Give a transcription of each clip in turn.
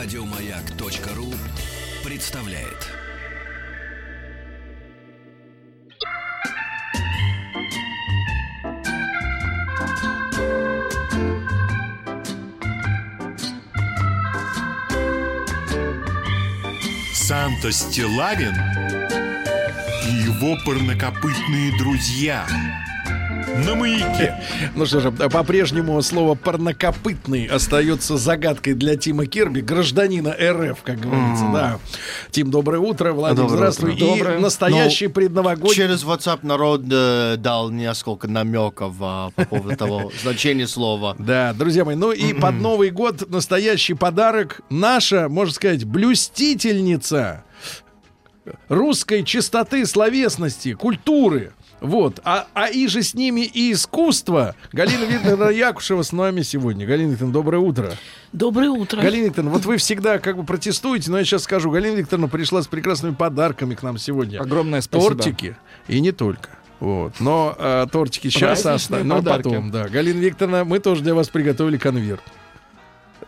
Радиомаяк.ру представляет. Санта Стилавин и его парнокопытные друзья на маяке. Ну что же, по-прежнему слово «парнокопытный» остается загадкой для Тима Кирби, гражданина РФ, как говорится, да. Тим, доброе утро. Владимир, Доброе здравствуй. утро. И Доброе. настоящий Ну, предновогодний... Через WhatsApp народ э, дал несколько намеков а, по поводу того значения слова. Да, друзья мои, ну и под Новый год настоящий подарок. Наша, можно сказать, блюстительница русской чистоты, словесности, культуры. Вот. А, а и же с ними и искусство. Галина Викторовна Якушева с нами сегодня. Галина Викторовна, доброе утро. Доброе утро. Галина Викторовна, вот вы всегда как бы протестуете, но я сейчас скажу. Галина Викторовна пришла с прекрасными подарками к нам сегодня. Огромное спасибо. Тортики. И не только. Вот. Но э, тортики сейчас оставим. Но потом, да. Галина Викторовна, мы тоже для вас приготовили конверт.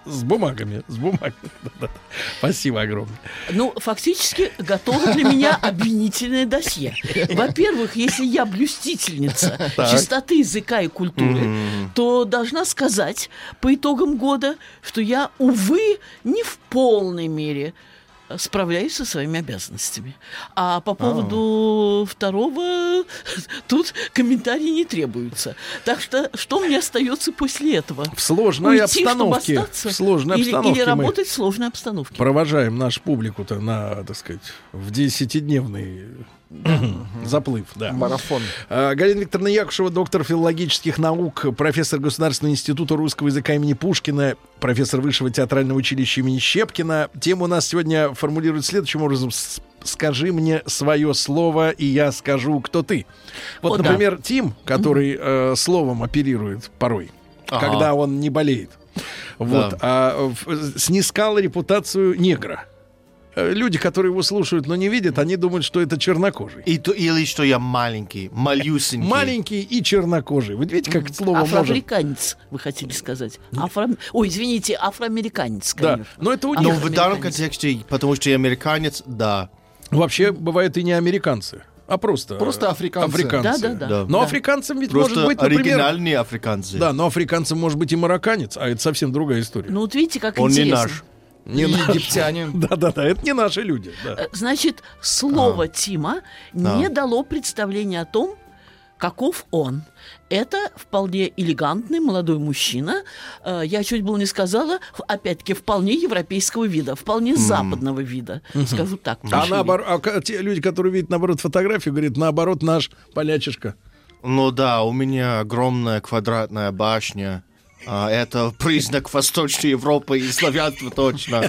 С бумагами, с бумагами. Спасибо огромное. Ну, фактически готово для меня обвинительное досье. Во-первых, если я блюстительница чистоты языка и культуры, то должна сказать по итогам года, что я, увы, не в полной мере справляюсь со своими обязанностями. А по поводу второго тут комментарии не требуются. Так что что мне остается после этого? В сложной Уйти, обстановке. остаться? В сложной или, обстановке или работать в сложной обстановке? провожаем нашу публику-то на, так сказать, в десятидневный заплыв. Да. Марафон. А, Галина Викторовна Якушева, доктор филологических наук, профессор Государственного института русского языка имени Пушкина, профессор Высшего театрального училища имени Щепкина. Тема у нас сегодня формулирует следующим образом. Скажи мне свое слово, и я скажу, кто ты. Вот, О, да. например, Тим, который э, словом оперирует порой, Ага. когда он не болеет. Вот, Да. а, в- снискал репутацию негра. Э, Люди, которые его слушают, но не видят, они думают, что это чернокожий. И то, или что я маленький, малюсенький. Маленький и чернокожий. Вы видите, как слово может... Афроафриканец, вы хотели сказать. Афро... Ой, извините, афроамериканец, Да, конечно. но это у Но них. в данном Афроамериканец. контексте, потому что я американец, да. Вообще бывают и не американцы, а просто... Просто африканцы. Африканцы. Да, да, да. Да. Но Да. африканцам ведь Просто может быть, например... оригинальные африканцы. Да, но африканцам может быть и марокканец, а это совсем другая история. Ну вот видите, как Он не интересно. наш. Не египтяне. Да-да-да, это не наши люди. да. Э, Значит, слово Тима не дало представления о том, каков он. Это вполне элегантный молодой мужчина. Э, Я чуть было не сказала, опять-таки, вполне европейского вида, вполне западного вида. Скажу так. А наоборот, а те люди, которые видят, наоборот, фотографию, говорят, наоборот, наш полячишка. Ну да, у меня огромная квадратная башня. А, это признак Восточной Европы и славянства точно.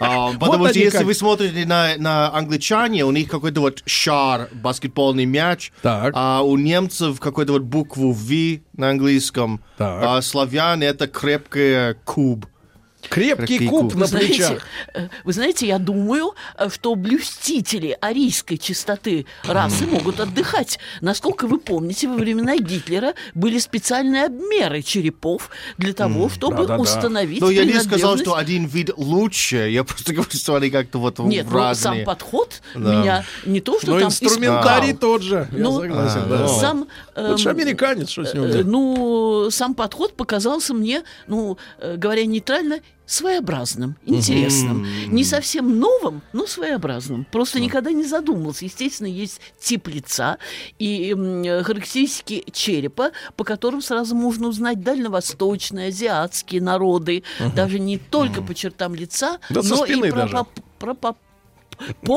А, потому Вот что если как. вы смотрите на, на англичане, у них какой-то вот шар, баскетбольный мяч, Так. а у немцев какой-то вот букву V на английском, Так. а славян это крепкий куб. Крепкий куб на Вы знаете, плечах. э, вы знаете, я думаю, э, что блюстители арийской чистоты расы могут отдыхать. Насколько вы помните, во времена Гитлера были специальные обмеры черепов для того, чтобы да-да-да. установить Но я не сказал, что один вид лучше, я просто говорю, что они как-то вот Нет, ну, разные. сам подход Да. меня не то, что Но там инструментарий испугал. тот же. Я Ну, согласен, а, да. Сам, Лучше эм, американец, что с него Э, взять? Ну, сам подход показался мне, ну, э, говоря нейтрально, своеобразным, интересным. Не совсем новым, но своеобразным. Просто никогда не задумывался. Естественно, есть тип лица и м, э, характеристики черепа, по которым сразу можно узнать дальневосточные, азиатские народы. Даже не только по чертам лица, Да но и даже. пропо- пропо- по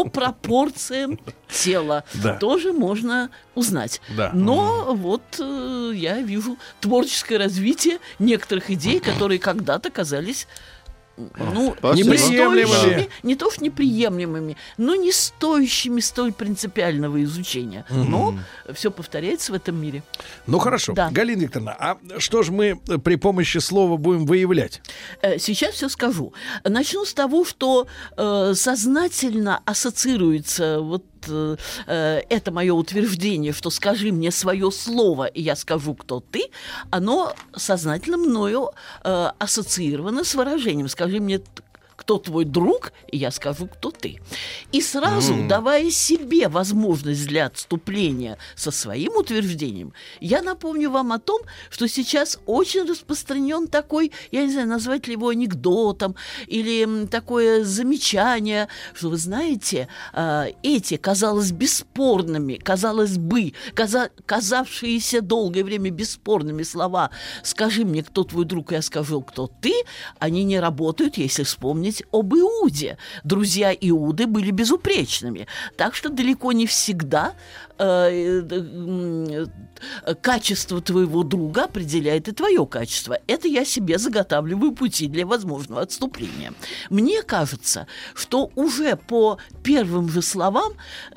пропорциям тела Да. тоже можно узнать. Да. Но вот э, я вижу творческое развитие некоторых идей, которые когда-то казались ну, не Неприемлемыми. стоящими, не то что неприемлемыми, но не стоящими столь принципиального изучения. Но все повторяется в этом мире. Ну хорошо. Да. Галина Викторовна, а что же мы э, при помощи слова будем выявлять? Э, Сейчас все скажу. Начну с того, что э, сознательно ассоциируется вот э, это мое утверждение, что скажи мне свое слово, и я скажу, кто ты, оно сознательно мною э, ассоциировано с выражением «скажи мне кто твой друг, и я скажу, кто ты. И сразу, давая себе возможность для отступления со своим утверждением, я напомню вам о том, что сейчас очень распространен такой, я не знаю, назвать ли его анекдотом, или такое замечание, что вы знаете, а, эти, казалось, бесспорными, казалось бы, каза- казавшиеся долгое время бесспорными слова «скажи мне, кто твой друг», я скажу, кто ты, они не работают, если вспомнить об Иуде. Друзья Иуды были безупречными. Так что далеко не всегда э, э, качество твоего друга определяет и твое качество. Это я себе заготавливаю пути для возможного отступления. Мне кажется, что уже по первым же словам,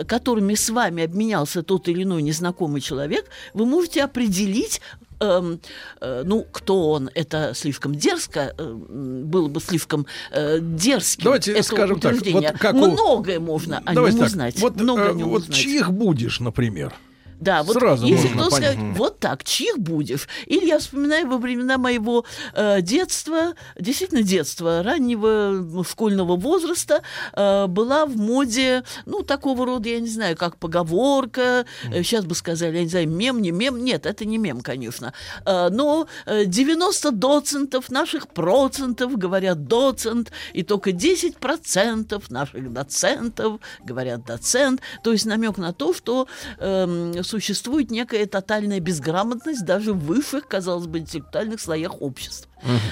которыми с вами обменялся тот или иной незнакомый человек, вы можете определить эм, э, ну, кто он, это слишком дерзко, э, было бы слишком э, дерзким. Давайте это скажем так, вот как у- Многое можно о Давайте нем так, узнать. вот, много э, вот узнать. чьих будешь, например? Да, вот Сразу если кто скажет, вот так, чьих будешь? Или я вспоминаю во времена моего э, детства, действительно детства, раннего м, школьного возраста, э, была в моде, ну, такого рода, я не знаю, как поговорка, э, сейчас бы сказали, я не знаю, мем, не мем, нет, это не мем, конечно, Э, но э, 90 доцентов наших процентов говорят доцент, и только 10 процентов наших доцентов говорят доцент, то есть намек на то, что эм, существует некая тотальная безграмотность даже в высших, казалось бы, интеллектуальных слоях общества.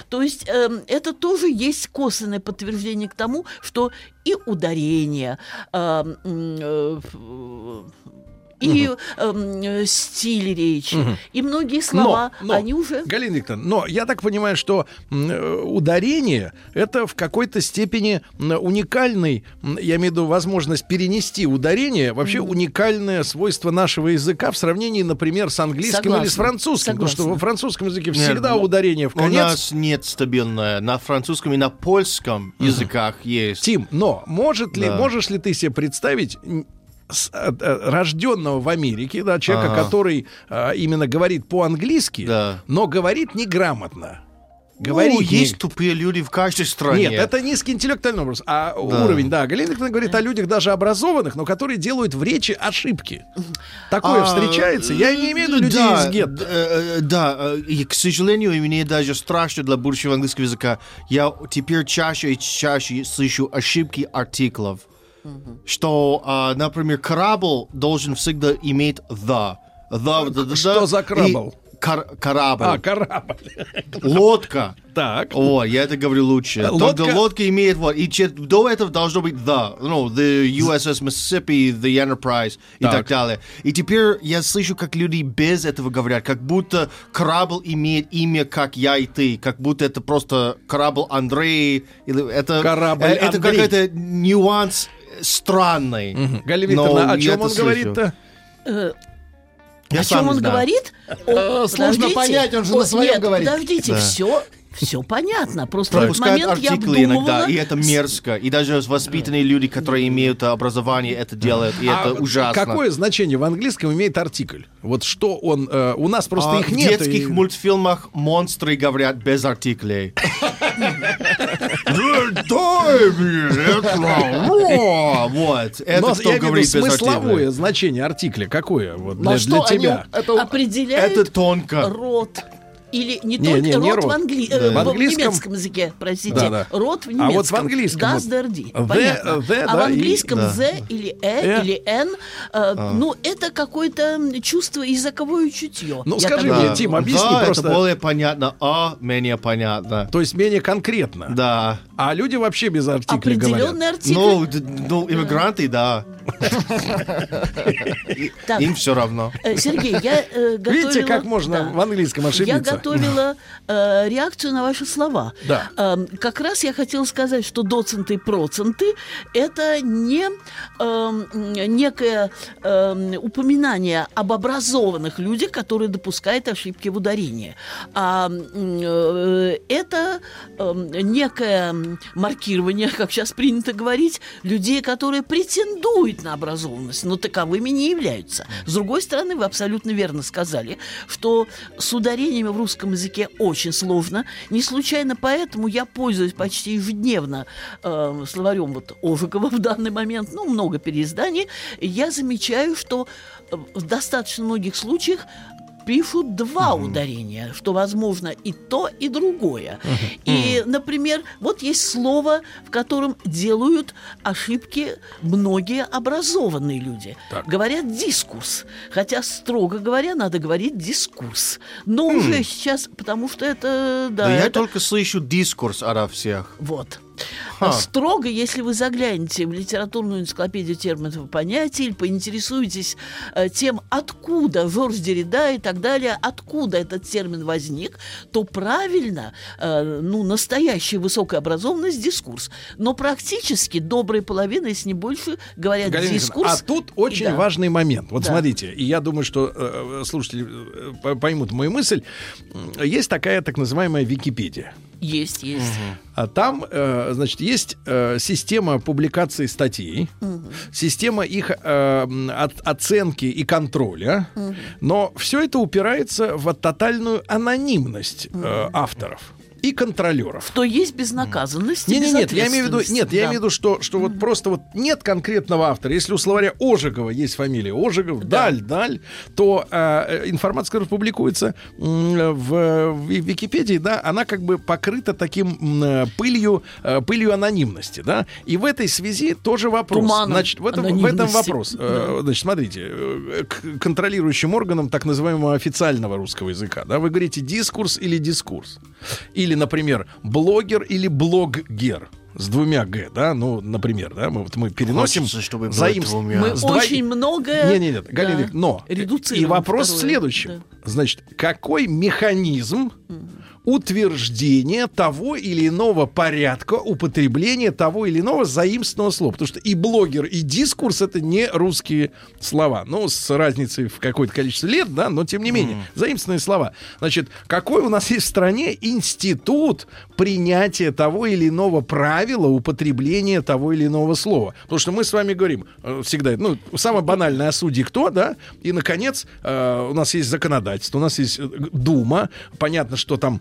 То есть эм, это тоже есть косвенное подтверждение к тому, что и ударение, эм, э, ф- и эм, э, стиль речи, и многие слова, но, они уже... Галина Викторовна, но я так понимаю, что э, ударение это в какой-то степени уникальный, я имею в виду возможность перенести ударение, вообще уникальное свойство нашего языка в сравнении, например, с английским или с Согласна. французским. Потому что Согласна. во французском языке Нет, всегда ну, ударение в У конец. нас нет стабильное. На французском и на польском языках есть. Тим, но может ли, Да. можешь ли ты себе представить с- э, э, рожденного в Америке, да, человека, Ага. который а, именно говорит по-английски, Да. но говорит неграмотно. Говорит ну, не- есть тупые люди в каждой стране. Нет, это низкий интеллектуальный образ, а Да. уровень, да. Галина говорит о людях даже образованных, но которые делают в речи ошибки. Такое А, встречается. Я не имею в виду людей да, из гетто. э, Да, и, к сожалению, мне даже страшно для будущего английского языка. Я теперь чаще и чаще слышу ошибки артиклов. Что, а, например, корабль должен всегда иметь the. the, the- the- Что за и корабль? кор- корабль. А, корабль. Лодка. Так. О, я это говорю лучше. Только лодка- лодка имеет вот. И че- до этого должно быть the. Ну, the USS Mississippi, the Enterprise и Так. так далее. И теперь я слышу, как люди без этого говорят, как будто корабль имеет имя, как я и ты. Как будто это просто корабль Андрей. Или это, Корабль э, это Андрей. какой-то нюанс странный. Галина Но Викторовна, о я чем это он слышу. говорит-то? Я О чем он знаю. говорит? Он- Э, сложно понять, он же на своем нет, говорит. Подождите, Да. все, все понятно. Просто в этот Пропускают момент я артиклы иногда, обдумывала. и это мерзко. И даже воспитанные люди, которые имеют образование, это делают, и это А ужасно. Какое значение в английском имеет артикль? Вот что он... э, у нас просто А их в нет. детских и- мультфильмах монстры говорят без артиклей. Дай мне это! Вот, это Но кто говорит виду смысловое значение артикля. Какое вот для, что для они тебя? это определяет Это тонко. рот. Или не Не, только не, не рот, рот. в, англи... Да. э, В в английском- немецком языке, простите. Да, да. Рот в А немецком. вот в английском Das der die. the, Понятно. the, а в да, и- английском да. the или э, Э. или n, э, ну, это какое-то чувство, языковое чутье. Ну, Я скажи так мне, думаю. Тим, объясни да, просто. это более понятно, а менее понятно. То есть менее конкретно. Да. А люди вообще без артикля говорят. Артикль. Ну, ну, иммигранты, да. Им все равно. Э, Сергей, я э, готовила... Видите, как можно Да. в английском ошибиться? Готовила э, реакцию на ваши слова. Да. Эм, как раз я хотела сказать, что доценты и проценты – это не эм, некое эм, упоминание об образованных людях, которые допускают ошибки в ударении, а э, это эм, некое маркирование, как сейчас принято говорить, людей, которые претендуют на образованность, но таковыми не являются. С другой стороны, вы абсолютно верно сказали, что с ударениями в русском русском языке очень сложно. Не случайно поэтому я пользуюсь почти ежедневно э, словарем вот Ожегова в данный момент, ну, много переизданий. Я замечаю, что э, в достаточно многих случаях пишут два ударения, что возможно и то, и другое. И, например, вот есть слово, в котором делают ошибки многие образованные люди. Так. Говорят дискурс, хотя строго говоря надо говорить дискурс. Но уже сейчас, потому что это да, Да я это- только слышу дискурс ото всех. вот. Ха. Строго, если вы заглянете в литературную энциклопедию терминов и понятий или поинтересуетесь э, тем, откуда Жорж Деррида и так далее, откуда этот термин возник, то правильно, э, ну, настоящая высокая образованность – дискурс. Но практически добрая половина, если не больше, говорят Галина дискурс. А тут очень Да. важный момент. Вот Да. смотрите, и я думаю, что э, слушатели э, по- поймут мою мысль. Есть такая так называемая Википедия. Есть, есть. А там, э, значит, есть э, система публикации статей, система их э, от- оценки и контроля, но все это упирается в тотальную анонимность авторов и контролеров. То есть безнаказанность и Не, не, нет, я имею в виду, нет, я Да. имею в виду, что, что вот просто вот нет конкретного автора. Если у словаря Ожегова есть фамилия Ожегов, Да. Даль, Даль, то э, информация, которая публикуется в, в Википедии, да, она как бы покрыта таким э, пылью, э, пылью анонимности, да. И в этой связи тоже вопрос. Туманом Значит, в этом, в этом вопрос. Э, Значит, смотрите, э, к контролирующим органам так называемого официального русского языка, да, вы говорите дискурс или дискурс. Или, например, блогер или блоггер с двумя г, да, ну, например, да, мы, вот мы переносим Хочется, чтобы. Мы с двой- очень многое... не, не, нет, Галина, да, но и вопрос в второе. следующем. Да. Значит, какой механизм утверждения того или иного порядка употребления того или иного заимственного слова? Потому что и блогер, и дискурс это не русские слова. Ну, с разницей в какое-то количество лет, да, но тем не менее, заимственные слова. Значит, какой у нас есть в стране институт принятия того или иного правила употребления того или иного слова? Потому что мы с вами говорим э, всегда, ну, самое банальное о суде кто, да? И, наконец, э, у нас есть законодательство, у нас есть э, Дума. Понятно, что там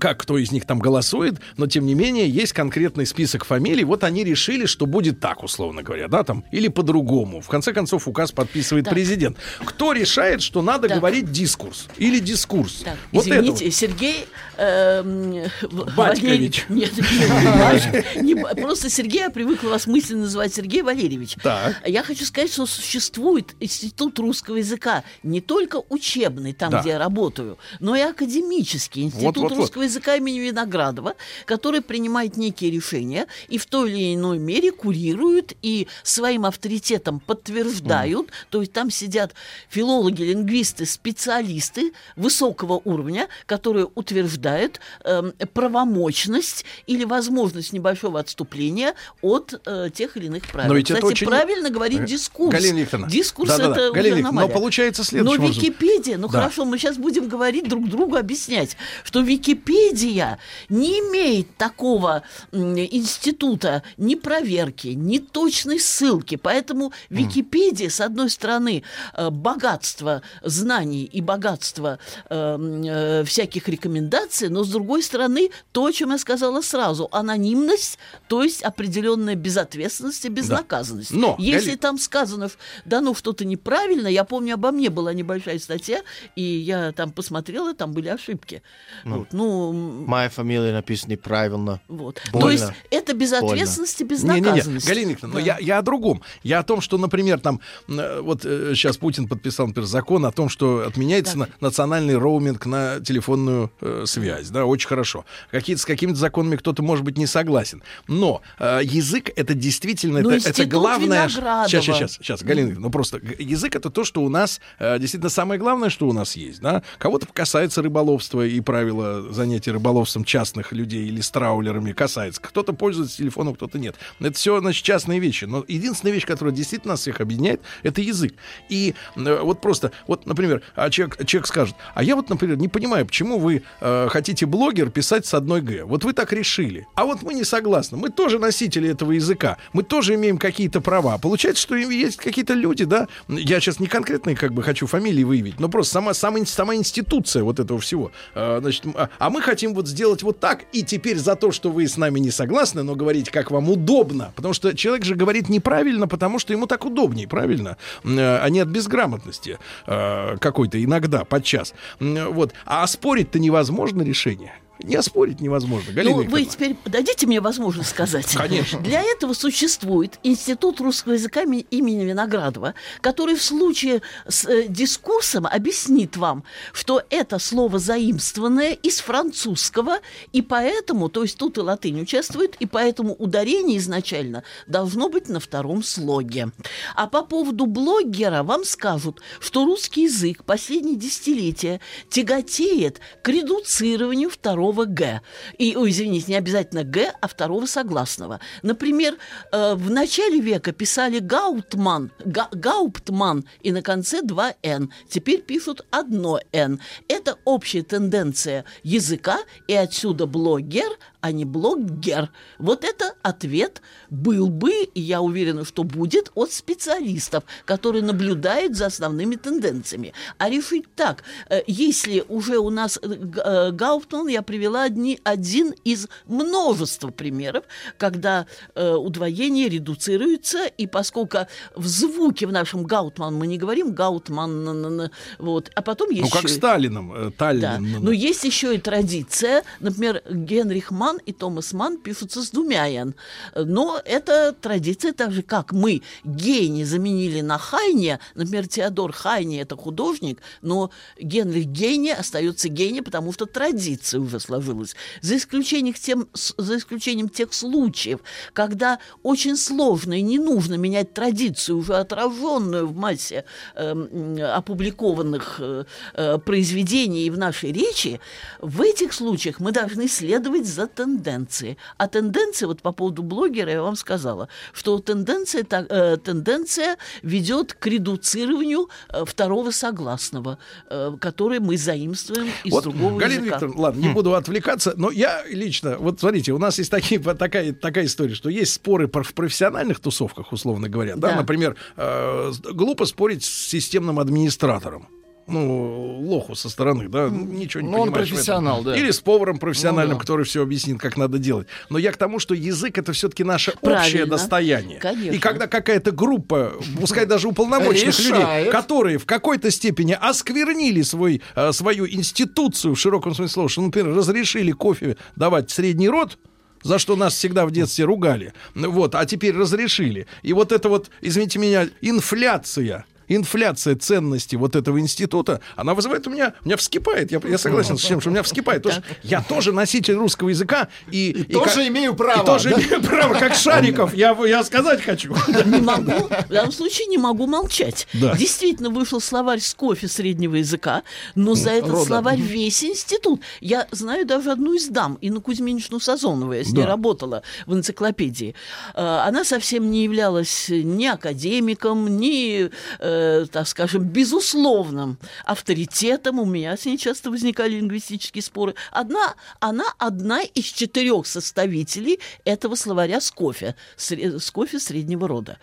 как кто из них там голосует, но тем не менее есть конкретный список фамилий. Вот они решили, что будет так, условно говоря, да, там, или по-другому. В конце концов, указ подписывает Так. президент. Кто решает, что надо Так. говорить дискурс или дискурс? Так, вот это извините, вот. Сергей В- Батькович. Валерий- Нет, нет, не не просто Сергей, я привыкла вас мысленно называть Сергей Валерьевич. Так. Я хочу сказать, что существует институт русского языка не только учебный, там, Да. где я работаю, но и академический институт русского языка имени Виноградова, который принимает некие решения и в той или иной мере курирует и своим авторитетом подтверждают. То есть там сидят филологи, лингвисты, специалисты высокого уровня, которые утверждают эм, правомочность или возможность небольшого отступления от э, тех или иных правил. Но ведь это Кстати, очень- правильно говорить Э, дискурс. Галина Викторовна, Дискурс да-да-да, это уже Галина Викторовна, но получается следующим Но образом. Википедия, ну Да. хорошо, мы сейчас будем говорить друг другу, объяснять, что Википедия не имеет такого института ни проверки, ни точной ссылки. Поэтому Википедия, с одной стороны, э, богатство знаний и богатство э, э, всяких рекомендаций, но с другой стороны, то, о чем я сказала сразу, анонимность, то есть определенная безответственность и безнаказанность. Но, Если Гали- там сказано, да ну что-то неправильно, я помню, обо мне была небольшая статья, и я там посмотрела, там были ошибки. Вот, ну, Моя фамилия написана неправильно. вот. Больно. То есть это безответственность и Не-не-не, безнаказанность. Галина Викторовна, но Да. я, я о другом. Я о том, что, например, там, э, вот сейчас Путин подписал, например, закон о том, что отменяется на- национальный роуминг на телефонную э, связь, да, очень хорошо. Какие-то, с какими-то законами кто-то, может быть, не согласен. Но э, язык это действительно, Но это, это главное... Виноградова. Сейчас, сейчас, сейчас, сейчас, Галина Викторовна, ну просто язык это то, что у нас, э, действительно самое главное, что у нас есть, да. Кого-то касается рыболовства и правила занятия рыболовством частных людей или страулерами касается. Кто-то пользуется телефоном, кто-то нет. Это все, значит, частные вещи. Но единственная вещь, которая действительно нас всех объединяет, это язык. И э, вот просто, вот, например, а человек, человек скажет, а я вот, например, не понимаю, почему вы э, хотите блогер писать с одной Г. Вот вы так решили. А вот мы не согласны. Мы тоже носители этого языка. Мы тоже имеем какие-то права. Получается, что есть какие-то люди, да, я сейчас не конкретные как бы хочу фамилии выявить, но просто сама, сама, сама институция вот этого всего. А, значит, а, а мы хотим вот сделать вот так, и теперь за то, что вы с нами не согласны, но говорите, как вам удобно. Потому что человек же говорит неправильно, потому что ему так удобнее, правильно? А не от безграмотности а, какой-то иногда, подчас. Вот. А спорить-то невозможно решение. Не оспорить невозможно. Галина ну, вы теперь дадите мне возможность сказать? Конечно. Для этого существует Институт русского языка имени Виноградова, который в случае с э, дискурсом объяснит вам, что это слово заимствованное из французского, и поэтому, то есть тут и латынь участвует, и поэтому ударение изначально должно быть на втором слоге. А по поводу блогера вам скажут, что русский язык последние десятилетия тяготеет к редуцированию второго второго «г». И, ой, извините, не обязательно «г», а второго согласного. Например, э, в начале века писали «гаутман», га, «гауптман» и на конце два «н». Теперь пишут одно «н». Это общая тенденция языка, и отсюда блогер, а не блогер. Вот это ответ был бы, и я уверена, что будет, от специалистов, которые наблюдают за основными тенденциями. А решить так, э, если уже у нас э, э, Гауптман, я привела одни, один из множества примеров, когда удвоение редуцируется, и поскольку в звуке в нашем Гаутман мы не говорим Гаутман, вот, а потом есть... Ну, как еще... Сталином, Таллин. Да. Но есть еще и традиция, например, Генрих Ман Ман и Томас Ман пишутся с двумя «н». Но это традиция так же, как мы Гейни заменили на Хайне. Например, Теодор Хайне – это художник, но Генрих Гейни остается гений, потому что традиция уже сложилась. За исключением, тем, за исключением тех случаев, когда очень сложно и не нужно менять традицию, уже отраженную в массе э, опубликованных э, произведений в нашей речи, в этих случаях мы должны следовать за тенденции. А тенденция, вот по поводу блогера я вам сказала, что тенденция, та, э, тенденция ведет к редуцированию э, второго согласного, э, который мы заимствуем из вот, другого Галина языка. Викторовна, ладно, не буду отвлекаться, но я лично, вот смотрите, у нас есть такие, такая, такая история, что есть споры в профессиональных тусовках, условно говоря. Да, Да. например, э, глупо спорить с системным администратором ну, лоху со стороны, да, ничего не Ну, он понимаешь этом. профессионал, да. Или с поваром профессиональным, Ну, да. который все объяснит, как надо делать. Но я к тому, что язык это все-таки наше общее Правильно. достояние. Конечно. И когда какая-то группа, пускай даже уполномоченных людей, которые в какой-то степени осквернили свой, э, свою институцию в широком смысле слова, что, например, разрешили кофе давать средний род, за что нас всегда в детстве ругали. Вот, а теперь разрешили. И вот это вот, извините меня, инфляция инфляция ценности вот этого института, она вызывает у меня, у меня вскипает. Я, я согласен с тем, что у меня вскипает. Потому что я тоже носитель русского языка. И, и тоже как- имею право, И тоже да? имею право, как Шариков. Я, я сказать хочу. Не могу, в данном случае не могу молчать. Да. Действительно, вышел словарь с кофе среднего языка, но за этот рода. словарь весь институт. Я знаю даже одну из дам, Инну Кузьминичну Сазонову, я с ней Да. работала в энциклопедии. Э, Она совсем не являлась ни академиком, ни, э, так скажем, безусловным авторитетом. У меня с ней часто возникали лингвистические споры. Одна, она одна из четырех составителей этого словаря с кофе, с кофе среднего рода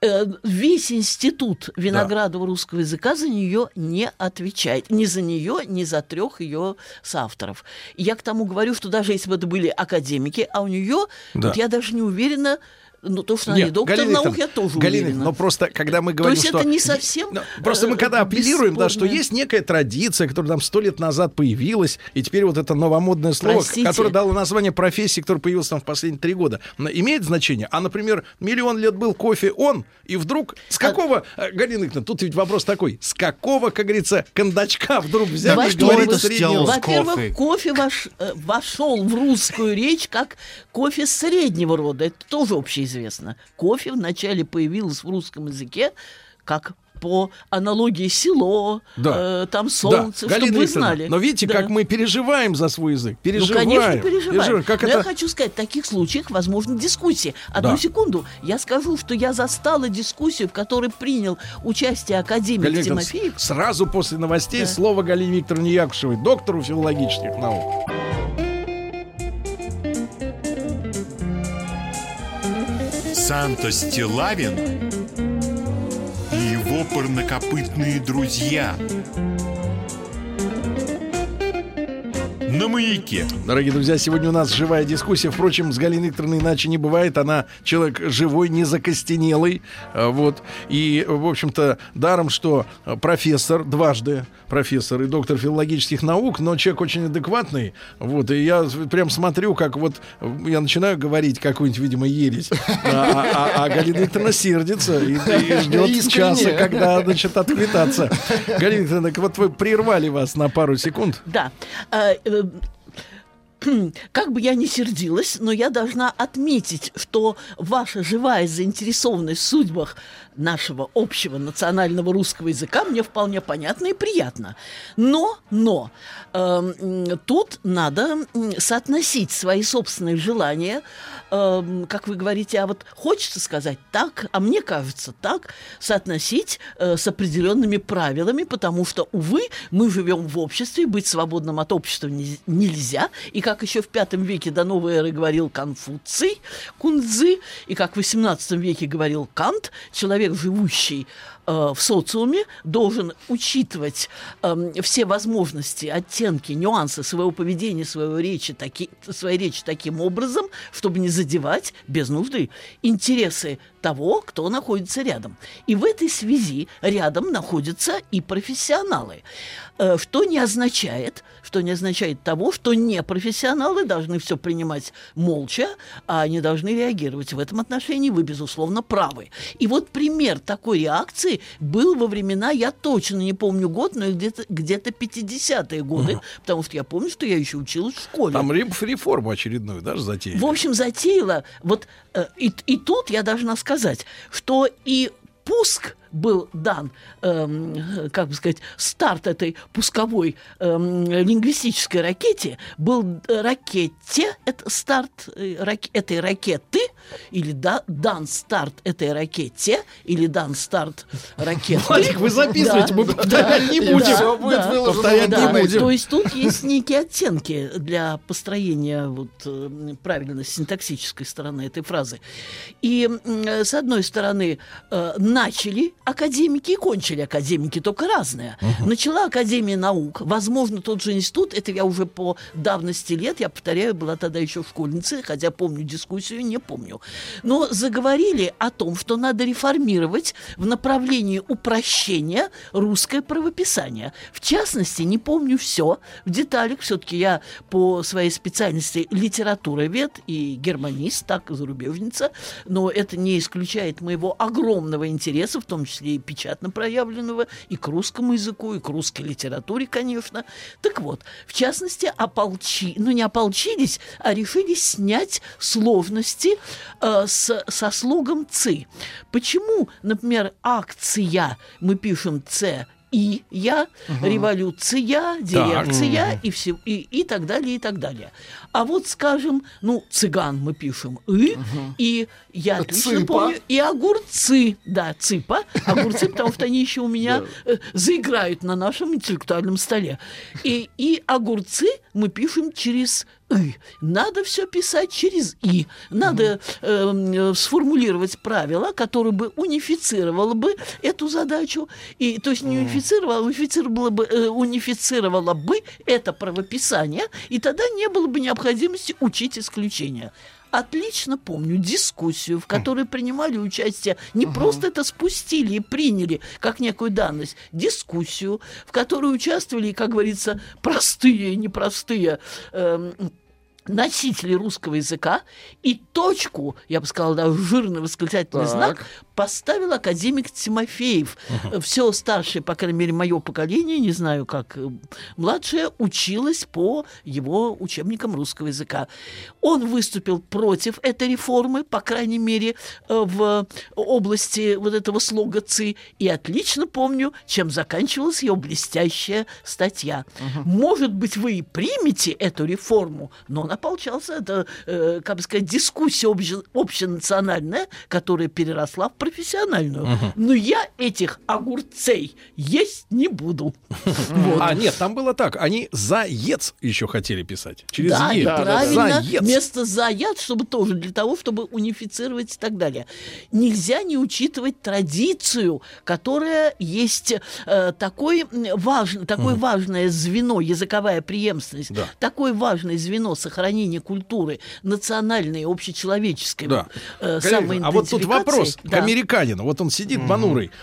э, весь институт Виноградова русского языка за нее не отвечает. Ни за нее, ни за трех ее соавторов. Я к тому говорю, что даже если бы это были академики, а у нее, Да. вот я даже не уверена, ну, то, что Нет, не доктор Галина наук, я тоже Галина, уверена. но просто когда мы то говорим, есть что... это не совсем... Ну, Просто мы э, когда апеллируем, да, что есть некая традиция, которая там сто лет назад появилась, и теперь вот это новомодное слово, Простите. которое дало название профессии, которое появилось там в последние три года, имеет значение. А, например, миллион лет был кофе он, и вдруг с какого, э, Галина Викторовна, тут ведь вопрос такой, с какого, как говорится, кондачка вдруг взяли Во- и говорить это среднего? Во-первых, кофе. ваш, э, вошел в русскую речь как кофе среднего рода. Это тоже общеизвестно. Кофе вначале появилось в русском языке как по аналогии село, Да. э, там солнце, Да, чтобы Галина вы знали. Но видите, Да. как мы переживаем за свой язык. Ну, Переживаем. конечно, переживаем. Как Но это... я хочу сказать, в таких случаях возможны дискуссии. Одну Да. секунду. Я скажу, что я застала дискуссию, в которой принял участие академик Галина Тимофеев. сразу после новостей Да. слово Галине Викторовне Якушевой, доктору филологических наук. Санта Стилавин и его парнокопытные друзья. На маяке. Дорогие друзья, сегодня у нас живая дискуссия. Впрочем, с Галиной Викторовной иначе не бывает. Она человек живой, не закостенелый. А, Вот. И, в общем-то, даром, что а, профессор, дважды профессор и доктор филологических наук, но человек очень адекватный. Вот. И я прям смотрю, как вот я начинаю говорить какую-нибудь, видимо, ересь. А, а- а Галина Викторовна сердится и, и ждет Искренне. часа, когда, значит, откликаться. Галина Викторовна, так вот вы прервали вас на пару секунд. Да. Э, э, Как бы я ни сердилась, но я должна отметить, что ваша живая заинтересованность в судьбах нашего общего национального русского языка мне вполне понятна и приятна. Но, но, м, тут надо соотносить свои собственные желания, эм, как вы говорите, а вот хочется сказать так, а мне кажется так, соотносить э, с определенными правилами, потому что, увы, мы живем в обществе, быть свободным от общества не- нельзя, и как еще в пятом веке до новой эры говорил Конфуций, Кунцзы, и как в XVIII веке говорил Кант, человек, живущий э, в социуме, должен учитывать эм, все возможности, оттенки, нюансы своего поведения, своего речи, таки, своей речи таким образом, чтобы не задевать без нужды интересы того, кто находится рядом. И в этой связи рядом находятся и профессионалы, Э, что не означает, что не означает того, что непрофессионалы должны все принимать молча, а они должны реагировать. В этом отношении вы, безусловно, правы. И вот пример такой реакции был во времена, я точно не помню год, но где-то где 50-е годы, потому что я помню, что я еще училась в школе. Там реформу очередную даже затеяли. В общем, затеяла. Вот э, и, и тут я должна сказать, что и пуск был дан, эм, как бы сказать, старт этой пусковой эм, лингвистической ракете был э, ракете, это старт э, рак- этой ракеты, или да, дан старт этой ракете, или дан старт ракеты. Владик, вы записывайте, мы повторять не будем. Повторять не будем. То есть тут есть некие оттенки для построения вот, э, правильно синтаксической стороны этой фразы. И э, с одной стороны э, начали академики и кончили академики, только разные. Начала Академия наук, возможно, тот же институт, это я уже по давности лет, я повторяю, была тогда еще школьницей, хотя помню дискуссию, не помню. Но заговорили о том, что надо реформировать в направлении упрощения русское правописание. В частности, не помню все, в деталях все-таки я по своей специальности литературовед и германист, так и зарубежница, но это не исключает моего огромного интереса, в том числе и печатно проявленного, и к русскому языку, и к русской литературе, конечно. Так вот, в частности, ополчи, ну не ополчились, а решили снять сложности э, с, со слогом «ци». Почему, например, акция мы пишем «ц», и я, революция, дирекция и, все, и, и так далее, и так далее. А вот, скажем, ну, цыган мы пишем «и», и я отлично Цыпа. помню, и огурцы, да, цыпа, огурцы, потому что они еще у меня э, заиграют на нашем интеллектуальном столе. И, и огурцы мы пишем через «и». Надо все писать через «и». Надо эм, э, сформулировать правило, которое бы унифицировало бы эту задачу. И, то есть не унифицировало, а унифицировало бы, э, унифицировало бы это правописание, и тогда не было бы необходимости учить исключения. Отлично помню дискуссию, в которой принимали участие, не просто это спустили и приняли как некую данность, дискуссию, в которой участвовали, как говорится, простые и непростые эм, носители русского языка и точку, я бы сказала, да, жирный восклицательный Так. знак поставил академик Тимофеев. Все старшее, по крайней мере, мое поколение, не знаю, как э, младшее, училось по его учебникам русского языка. Он выступил против этой реформы, по крайней мере, э, в области вот этого слога ЦИ, и отлично помню, чем заканчивалась ее блестящая статья. Может быть, вы и примете эту реформу, но она получался, это, э, как бы сказать, дискуссия обще- общенациональная, которая переросла в профессиональную. Но я этих огурцей есть не буду. Вот. А, нет, там было так. Они заец еще хотели писать. Через Да, «е». правильно. Заец. Вместо заяд, чтобы тоже для того, чтобы унифицировать и так далее. Нельзя не учитывать традицию, которая есть э, такой такое важное звено, языковая преемственность, Да. такое важное звено сохранения культуры национальной, общечеловеческой. Да. э, Галина, а вот тут вопрос самоидентификации. Да. Американину. Вот он сидит.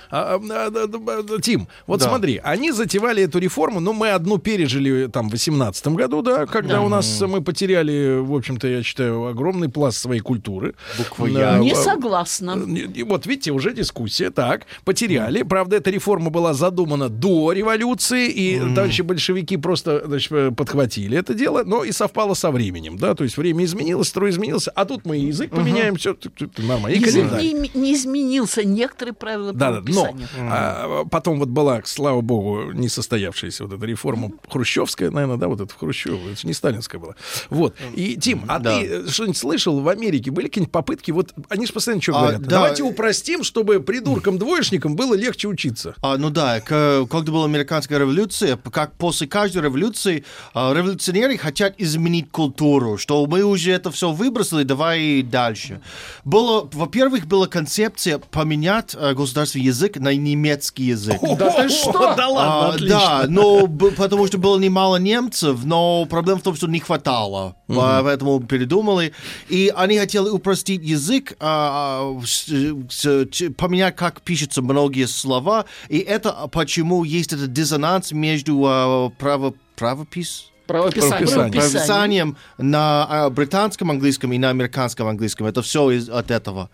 А, а, а, да, Тим, вот Да. смотри, они затевали эту реформу, но мы одну пережили там в 18 году, да, когда Да. у нас э, мы потеряли, в общем-то, я считаю, огромный пласт своей культуры. Буква Да, «Я». Не согласна. И вот видите, уже дискуссия. Так, потеряли. Правда, эта реформа была задумана до революции, и дальше большевики просто значит, э, подхватили это дело, но и совпало со временем, да, то есть время изменилось, строй изменился, а тут мы и язык поменяем, все нормально. И не, не изменился, некоторые правила Да, да, но а, потом вот была, слава богу, не состоявшаяся вот эта реформа хрущевская, наверное, да, вот это в Хрущево, это же не сталинская была. Вот. И, Тим, а Да. ты э, что-нибудь слышал в Америке? Были какие-нибудь попытки? Вот они же постоянно что А, говорят? да. Давайте упростим, чтобы придуркам-двоечникам было легче учиться. А, ну да, к- когда была американская революция, как после каждой революции, а, революционеры хотят изменить культуру, что мы уже это все выбросили, давай дальше. Было, во-первых, была концепция поменять а, государственный язык на немецкий язык. Да ты что? Да ладно, А, отлично. да, но б- потому что было немало немцев, но проблема в том, что не хватало. Поэтому передумали. И они хотели упростить язык, а, а, поменять, как пишутся многие слова. И это почему есть этот диссонанс между право, правопис... Правописание. Правописание. правописанием на британском английском и на американском английском. Это все из, от этого.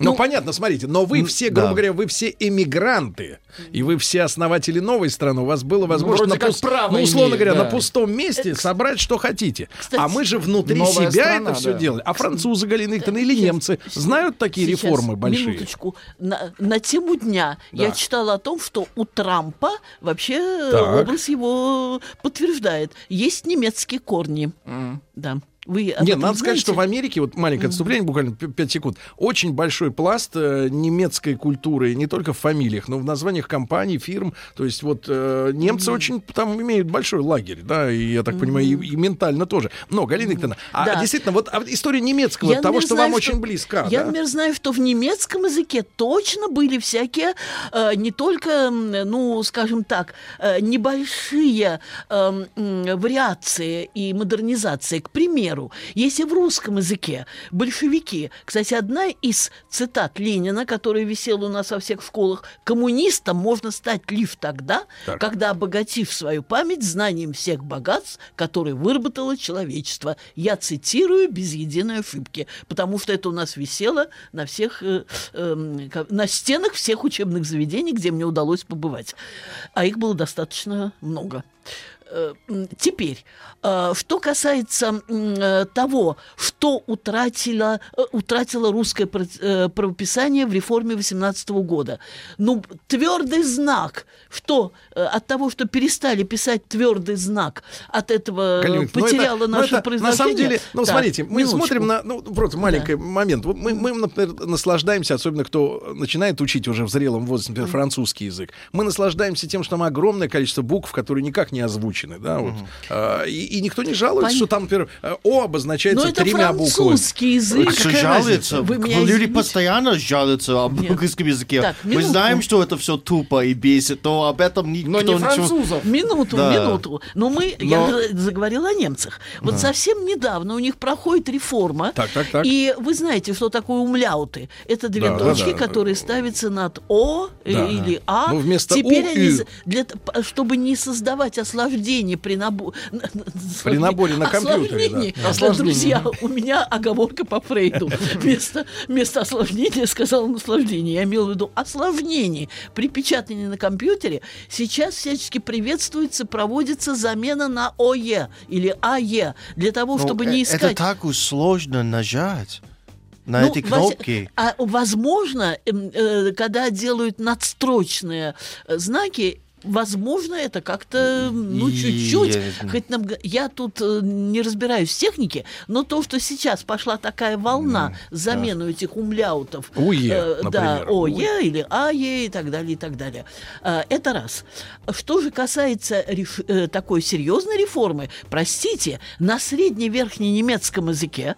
Ну, понятно, смотрите, но вы все, грубо да. говоря, вы все эмигранты, и вы все основатели новой страны. У вас было возможность, вроде на пус- право ну, условно имеют, говоря, да. на пустом месте собрать, что хотите. Кстати, а мы же внутри себя страна, это все да. делали. А французы, Галина Викторовна, или немцы знают такие Сейчас, реформы большие? Минуточку. На, на тему дня я читала о том, что у Трампа вообще э, Так. образ его подтверждает. Есть немецкие корни. Да. Вы Нет, надо сказать, что в знаете? Америке, вот маленькое отступление, буквально 5 секунд, очень большой пласт э, немецкой культуры, не только в фамилиях, но в названиях компаний, фирм. То есть вот э, немцы очень там имеют большой лагерь, да, и я так понимаю, и, и ментально тоже. Но, Галина Викторовна, а Да. действительно, вот а история немецкого, Я, того, что знаю, вам что- очень близко, Я, да? например, знаю, что в немецком языке точно были всякие, э, не только, ну, скажем так, э, небольшие э, м, вариации и модернизации. К примеру, если в русском языке большевики, кстати, одна из цитат Ленина, которая висела у нас во всех школах, коммунистом можно стать лишь тогда, Так. когда обогатив свою память знанием всех богатств, которые выработало человечество. Я цитирую без единой ошибки, потому что это у нас висело на всех, э, ка- на стенах всех учебных заведений, где мне удалось побывать. А их было достаточно много. Э, Теперь, э, что касается э, того, что утратило, утратило русское правописание в реформе 18 года. Ну, твердый знак, что от того, что перестали писать твердый знак, от этого Галина Викторовна, ну, потеряло это- ну, наше это, произношение. На самом деле, ну, Так, смотрите, мы минуточку. смотрим на, ну, просто маленький момент. Вот мы, мы, например, наслаждаемся, особенно кто начинает учить уже в зрелом возрасте, например, французский язык. Мы наслаждаемся тем, что там огромное количество букв, которые никак не озвучены, да, вот. А, и, и никто не жалуется, Пон- что там, например, э, О обозначается Но это тремя буквами. французский язык. Кто Какая жалуется? Вы меня Люди извините. постоянно жалуются об Нет. английском языке. Так, Мы знаем, что это все тупо и бесит, но об этом никто Но не ничего... французов. Минуту, Да. минуту. Но мы, я Но- же заговорила о немцах. Вот совсем недавно у них проходит реформа. Так, так, так. И вы знаете, что такое умляуты. Это две Да, да, точки, да. которые ставятся над О Да. или А. Ну, вместо Теперь У, они, для, чтобы не создавать осложнений при, набо- При наборе на компьютере, да. Друзья, у меня оговорка по Фрейду. Вместо, вместо осложнения сказал наслаждение. Я имел в виду осложнений. При печатании на компьютере сейчас всячески приветствуется, проводится замена на ОЕ или АЕ для того, Ну, чтобы э, не Это искать... так уж сложно нажать на Ну, эти кнопки. А возможно, эм, э, когда делают надстрочные э, знаки, возможно, это как-то, ну, Я чуть-чуть. знаю. Хоть нам я тут э, не разбираюсь в технике, но то, что сейчас пошла такая волна замену этих умляутов, УЕ, э, да. ОЕ или АЕ и так далее, и так далее. А, Это раз. Что же касается реф- э, такой серьезной реформы, простите, на средне-верхненемецком языке,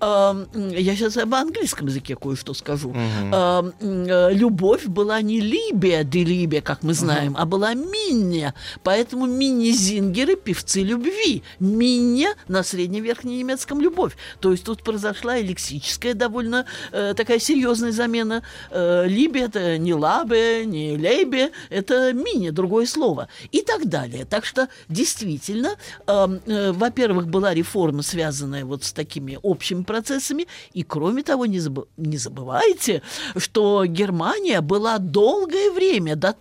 эм, я сейчас об английском языке кое-что скажу, эм, э, любовь была не Либия, де Либия, как мы знаем, а была Минне. Поэтому мини-зингеры – певцы любви. Минне на средне-верхненемецком любовь. То есть тут произошла и лексическая довольно э, такая серьезная замена. Э, Либия – это не лабе, не лейбе, это мини, другое слово. И так далее. Так что действительно, эм, э, во-первых, была реформа, связанная вот с такими общими процессами. И кроме того, не, забы- не забывайте, что Германия была долгое время, до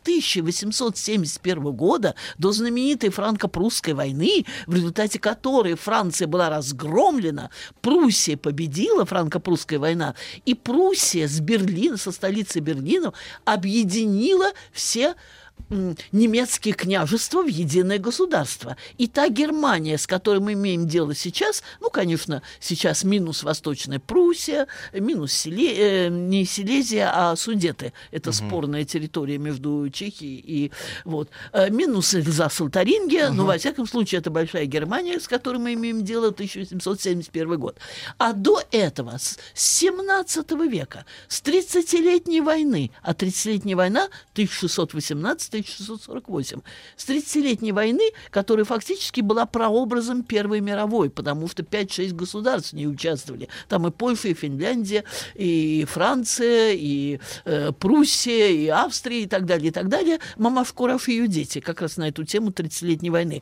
1871 года, до знаменитой франко-прусской войны, в результате которой Франция была разгромлена, Пруссия победила, франко-прусская война, и Пруссия с Берлина, со столицы Берлина, объединила все немецкие княжества в единое государство. И та Германия, с которой мы имеем дело сейчас, ну, конечно, сейчас минус Восточная Пруссия, минус Силе- э, не Силезия, а Судеты. Это спорная территория между Чехией и вот. Э, минус Эльзас-Лотарингия, но, во всяком случае, это большая Германия, с которой мы имеем дело 1871 год. А до этого, с 17 века, с 30-летней войны, а 30-летняя война 1618-1648, с 30-летней войны, которая фактически была прообразом Первой мировой, потому что 5-6 государств не участвовали. Там и Польша, и Финляндия, и Франция, и э, Пруссия, и Австрия, и так далее, и так далее. Мама Шкуров и ее дети, как раз на эту тему 30-летней войны.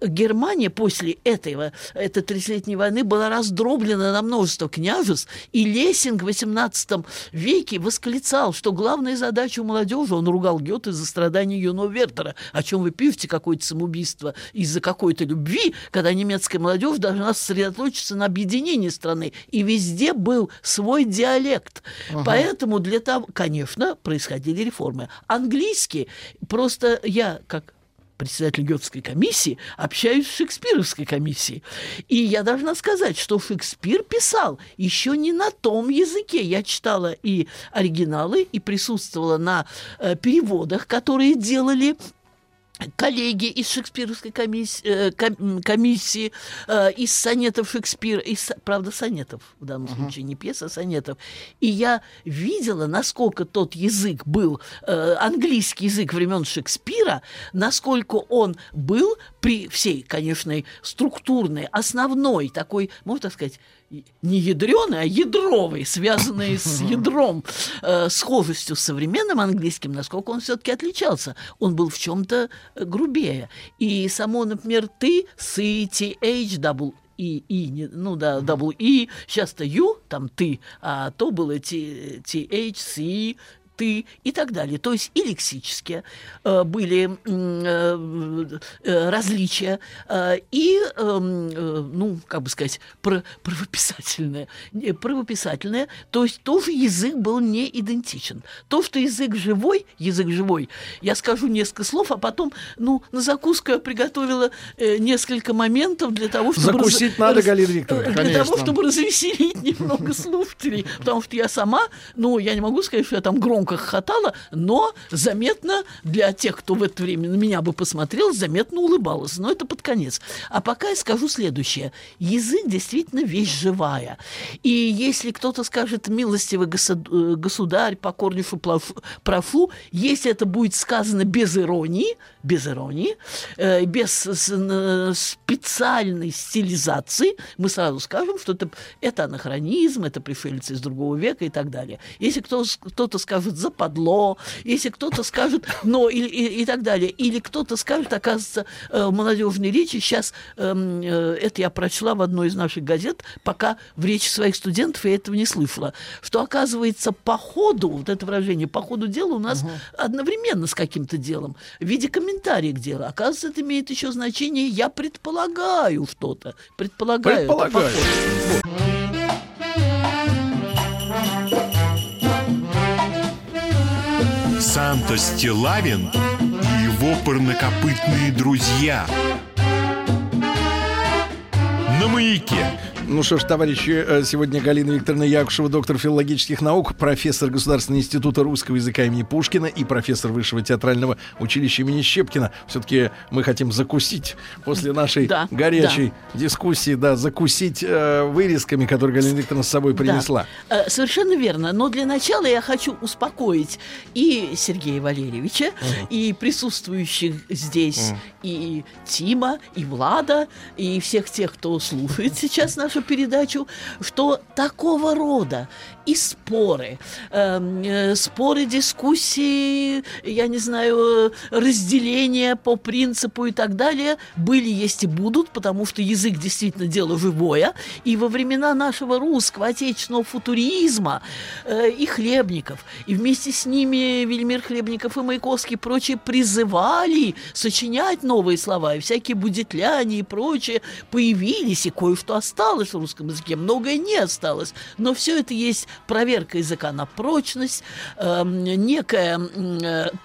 Германия после этого, этой 30-летней войны была раздроблена на множество княжеств, и Лессинг в 18 веке восклицал, что главная задача у молодежи, он ругал Гёте за страдания юного Вертера, о чем вы пишете какое-то самоубийство из-за какой-то любви, когда немецкая молодежь должна сосредоточиться на объединении страны, и везде был свой диалект. Поэтому для того, конечно, происходили реформы. Английский, просто я как председатель Гетской комиссии, общаюсь с Шекспировской комиссией. И я должна сказать, что Шекспир писал еще не на том языке. Я читала и оригиналы, и присутствовала на э, переводах, которые делали коллеги из Шекспировской комиссии, э, ком- комиссии э, из сонетов Шекспира, из, правда, сонетов в данном случае, не пьес, а сонетов. И я видела, насколько тот язык был, э, английский язык времен Шекспира, насколько он был при всей, конечно, структурной, основной такой, можно так сказать, не ядреный, а ядровый, связанный с ядром, э, схожестью с современным английским, насколько он все-таки отличался. Он был в чем-то грубее. И само, например, ты, сы, th, double и, и, ну да, double и, сейчас-то ю, там ты, а то было t, th, c, ты и так далее. То есть и лексические э, были э, э, различия, э, и, эм, э, ну, как бы сказать, про- правописательное. Не, Правописательное, то есть тоже язык был не идентичен. То, что язык живой, язык живой, я скажу несколько слов, а потом, ну, на закуску я приготовила э, несколько моментов для того, чтобы... Закусить надо, Галина Викторовна. Для того, Конечно. чтобы развеселить немного слушателей. Потому что я сама, ну, я не могу сказать, что я там громко хохотала, но заметно для тех, кто в это время на меня бы посмотрел, заметно улыбалась. Но это под конец. А пока я скажу следующее. Язык действительно вещь живая. И если кто-то скажет «милостивый государь, государь покорнейшу прошу», если это будет сказано без иронии, без иронии, э, без э, специальной стилизации, мы сразу скажем, что это, это анахронизм, это пришельцы из другого века и так далее. Если кто, кто-то скажет «западло», если кто-то скажет «но» и, и, и так далее, или кто-то скажет, оказывается, э, в молодежной речи, сейчас эм, это я прочла в одной из наших газет, пока в речи своих студентов я этого не слышала, что, оказывается, по ходу, вот это выражение, по ходу дела у нас угу. одновременно с каким-то делом, в виде комментария к делу, оказывается, это имеет еще значение «я предполагаю что-то». Предполагаю. Предполагаю. Санта Стилавин и его парнокопытные друзья на маяке. Ну что ж, товарищи, э, сегодня Галина Викторовна Якушева, доктор филологических наук, профессор Государственного института русского языка имени Пушкина и профессор Высшего театрального училища имени Щепкина. Все-таки мы хотим закусить после нашей да, горячей да. дискуссии, да, закусить э, вырезками, которые Галина Викторовна с собой принесла. Да. Э, совершенно верно. Но для начала я хочу успокоить и Сергея Валерьевича, угу. и присутствующих здесь, угу. и Тима, и Влада, и всех тех, кто слушает сейчас нашу нашу передачу, что такого рода и споры, эм, э, споры, дискуссии, я не знаю, разделения по принципу и так далее были, есть и будут, потому что язык действительно дело живое, и во времена нашего русского отечественного футуризма э, и Хлебников, и вместе с ними Вельмир Хлебников и Маяковский и прочие призывали сочинять новые слова, и всякие будетляне и прочее появились, и кое-что осталось в русском языке, многое не осталось, но все это есть проверка языка на прочность, э, некая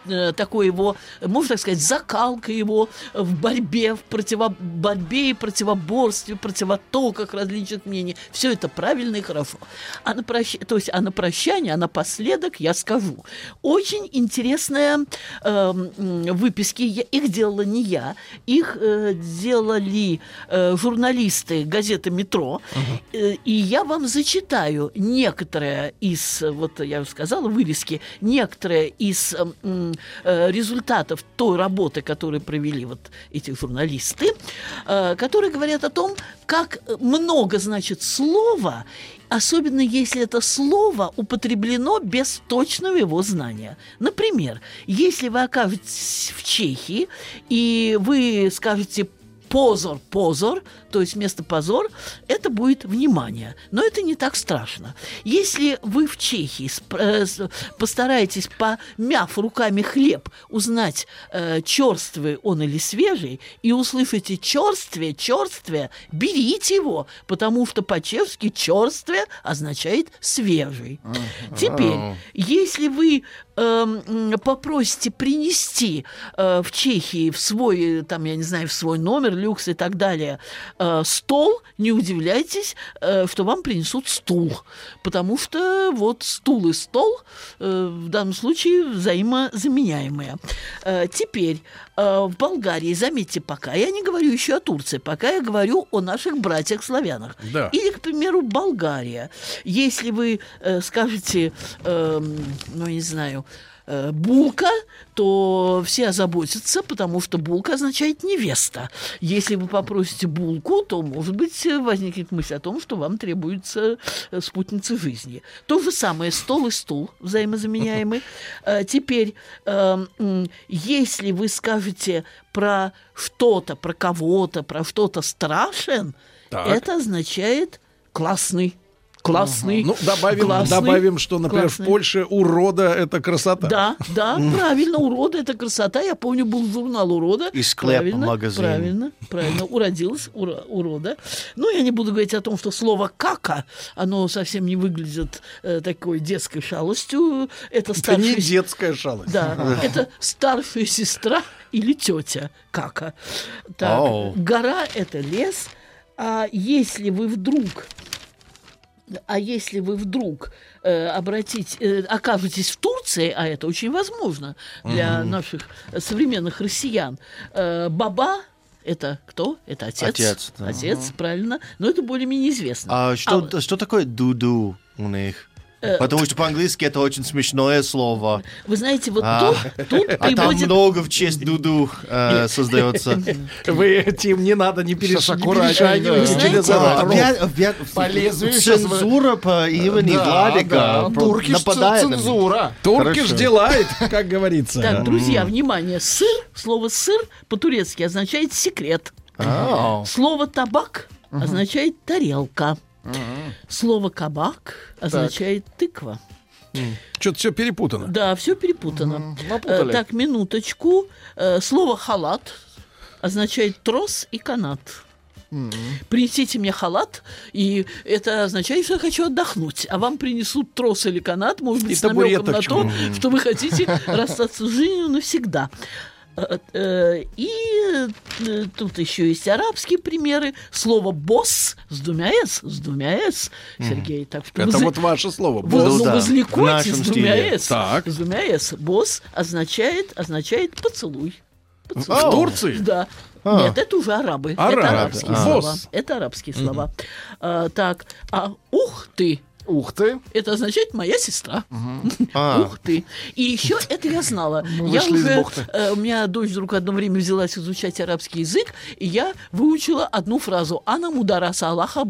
э, такое его, можно так сказать, закалка его в борьбе, в противо, борьбе и противоборстве, противотоках различных мнений. Все это правильно и хорошо. А на, прощ... То есть, а на прощание, а напоследок я скажу. Очень интересные э, выписки, я, их делала не я, их э, делали э, журналисты газеты «Метро», uh-huh. э, и я вам зачитаю некоторые из, вот я уже сказала, вырезки, некоторые из э, результатов той работы, которую провели вот эти журналисты, э, которые говорят о том, как много значит слово, особенно если это слово употреблено без точного его знания. Например, если вы окажетесь в Чехии, и вы скажете позор, позор, то есть вместо позор, это будет внимание. Но это не так страшно. Если вы в Чехии э, постараетесь, помяв руками хлеб, узнать, э, черствый он или свежий, и услышите черствие, черствие, берите его, потому что по-чешски черствие означает свежий. Теперь, если вы э, попросите принести э, в Чехии в свой, там, я не знаю, в свой номер, люкс и так далее, э, стол, не удивляйтесь, э, что вам принесут стул. Потому что вот стул и стол э, в данном случае взаимозаменяемые. Э, теперь э, в Болгарии, заметьте, пока я не говорю еще о Турции, пока я говорю о наших братьях-славянах. Да. Или, к примеру, Болгария. Если вы э, скажете, э, ну, не знаю, э, булка, то все озаботятся, потому что булка означает невеста. Если вы попросите булку, то, может быть, возникнет мысль о том, что вам требуется э, спутница жизни. То же самое стол и стул взаимозаменяемый. Э, теперь, э, если вы скажете про что-то, про кого-то, про что-то страшен, так. это означает классный классный. Ага. Ну, добавим, классный, добавим, что, например, классный. в Польше урода это красота. Да, да, правильно, урода это красота. Я помню, был журнал урода. И склеп правильно, магазин. Правильно, правильно, уродилась ура, урода. Ну, я не буду говорить о том, что слово кака, оно совсем не выглядит э, такой детской шалостью. Это, старшая... это не детская шалость. Да, это старшая сестра или тетя кака. Так, гора это лес. А если вы вдруг А если вы вдруг э, обратить, э, окажетесь в Турции, а это очень возможно для наших современных россиян, э, баба это кто? Это отец. Отец, да. Отец, правильно. Но это более-менее известно. А что, А, что такое дуду у них? Потому что по-английски это очень смешное слово. вы знаете, вот А. тут, тут А там много в честь дуду э, создается. Вы, Тим, не надо не, перешагивайте через По лезвию цензура по имени Владика нападает цензура. Турки Хорошо. ж делает, как говорится. Так, друзья, внимание, сыр, слово сыр по-турецки означает секрет. Слово табак означает тарелка. Слово кабак означает тыква. Что-то все перепутано. Да, все перепутано. Э, напутали. так, минуточку. Э, Слово халат означает трос и канат. Принесите мне халат, и это означает, что я хочу отдохнуть. А вам принесут трос или канат, может быть, И с намеком на то, что вы хотите расстаться с жизнью навсегда. Э, э, И э, тут еще есть арабские примеры. Слово «босс» с двумя «с», с двумя «с», Сергей. Так что Это вы- вот ваше слово. вы, босс. Ну ну, да, возликуйте с двумя стиле. «с». Так. С двумя «с». «Босс» означает, означает «поцелуй». Поцелуй. В Турции? Да. А. Нет, это уже арабы. Арабы. Это арабские А. слова. Босс. Это арабские слова. А, так, а ух ты, Ух ты. это означает моя сестра. а. Ух ты. И еще это я знала. Мы я уже, э, у меня дочь вдруг одно время взялась изучать арабский язык, и я выучила одну фразу «Ана мудараса Аллаха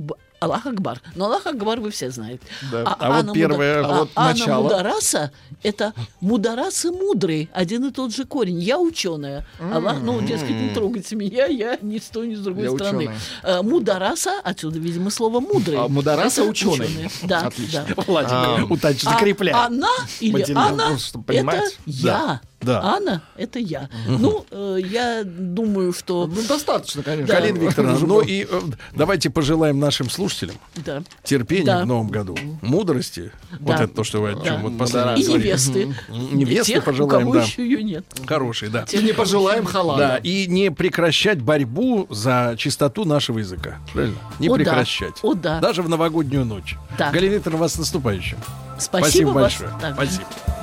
Аллах Акбар. Но Аллах Акбар вы все знаете. Да. А вот Ана первое, Муда- а вот Ана начало? Мудараса – это Мударасы мудрый, один и тот же корень. Я ученая. Аллах, ну, дескать, не трогайте меня, я ни с той, ни с другой Я стороны. ученая. Э, Мудараса, отсюда, видимо, слово мудрый. А Мудараса ученый. Да, Отлично. да. Владимир, удачи, А закрепляй. Она или Материал, она ну, это я. Да. Анна это я. Ну, э, я думаю, что Ну, достаточно, конечно. Да. Галина Викторовна, ну и э, давайте пожелаем нашим слушателям да. терпения Да. в новом году, мудрости, вот Да. это то, что вы о чем Да. вот последнее И говорили. невесты. Невесты Тех, пожелаем, у кого да. еще ее нет. Хороший, да. И не пожелаем халата. Да, и не прекращать борьбу за чистоту нашего языка. Правильно? Не О, да. прекращать. О, да. Даже в новогоднюю ночь. Да. Галина Викторовна, вас с наступающим. Спасибо, вас большое. также. Спасибо.